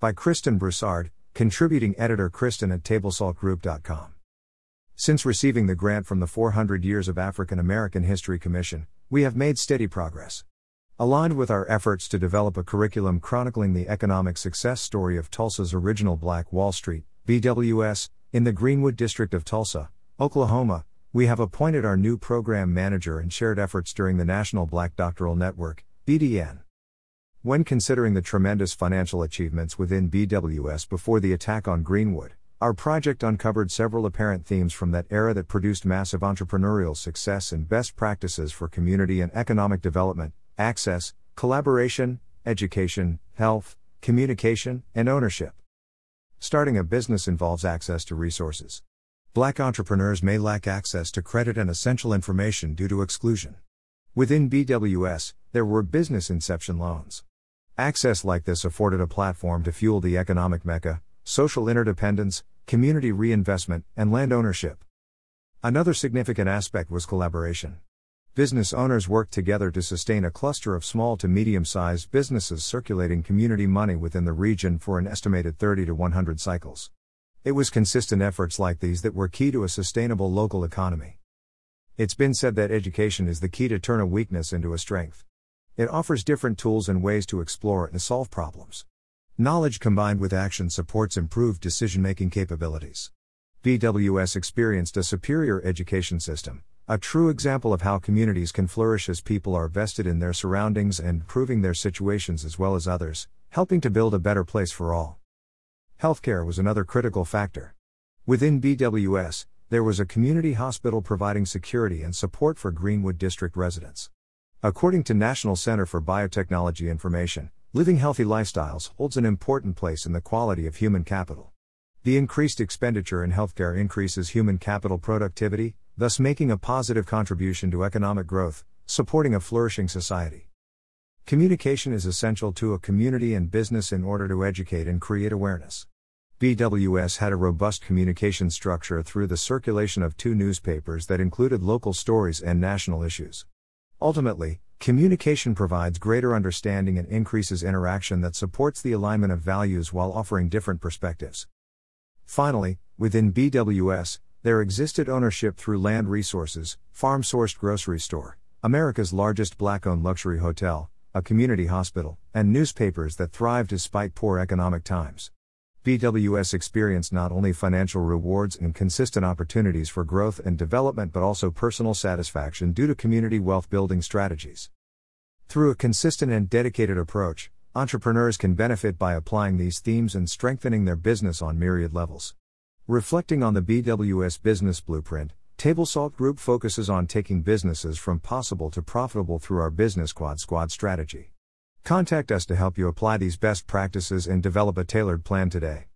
By Kristen Broussard, contributing editor Kristen at tablesaltgroup.com. Since receiving the grant from the 400 Years of African American History Commission, we have made steady progress. Aligned with our efforts to develop a curriculum chronicling the economic success story of Tulsa's original Black Wall Street, BWS, in the Greenwood District of Tulsa, Oklahoma, we have appointed our new program manager and shared efforts during the National Black Doctoral Network, BDN. When considering the tremendous financial achievements within BWS before the attack on Greenwood, our project uncovered several apparent themes from that era that produced massive entrepreneurial success and best practices for community and economic development, access, collaboration, education, health, communication, and ownership. Starting a business involves access to resources. Black entrepreneurs may lack access to credit and essential information due to exclusion. Within BWS, there were business inception loans. Access like this afforded a platform to fuel the economic mecca, social interdependence, community reinvestment, and land ownership. Another significant aspect was collaboration. Business owners worked together to sustain a cluster of small to medium sized businesses circulating community money within the region for an estimated 30 to 100 cycles. It was consistent efforts like these that were key to a sustainable local economy. It's been said that education is the key to turn a weakness into a strength. It offers different tools and ways to explore and solve problems. Knowledge combined with action supports improved decision making capabilities. BWS experienced a superior education system, a true example of how communities can flourish as people are vested in their surroundings and improving their situations as well as others, helping to build a better place for all. Healthcare was another critical factor. Within BWS, there was a community hospital providing security and support for Greenwood District residents. According to National Center for Biotechnology Information, living healthy lifestyles holds an important place in the quality of human capital. The increased expenditure in healthcare increases human capital productivity, thus making a positive contribution to economic growth, supporting a flourishing society. Communication is essential to a community and business in order to educate and create awareness. BWS had a robust communication structure through the circulation of two newspapers that included local stories and national issues. Ultimately, communication provides greater understanding and increases interaction that supports the alignment of values while offering different perspectives. Finally, within BWS, there existed ownership through land resources, farm sourced grocery store, America's largest black owned luxury hotel, a community hospital, and newspapers that thrived despite poor economic times. BWS experienced not only financial rewards and consistent opportunities for growth and development but also personal satisfaction due to community wealth building strategies. Through a consistent and dedicated approach, entrepreneurs can benefit by applying these themes and strengthening their business on myriad levels. Reflecting on the BWS business blueprint, Table Salt Group focuses on taking businesses from possible to profitable through our Business Quad Squad strategy. Contact us to help you apply these best practices and develop a tailored plan today.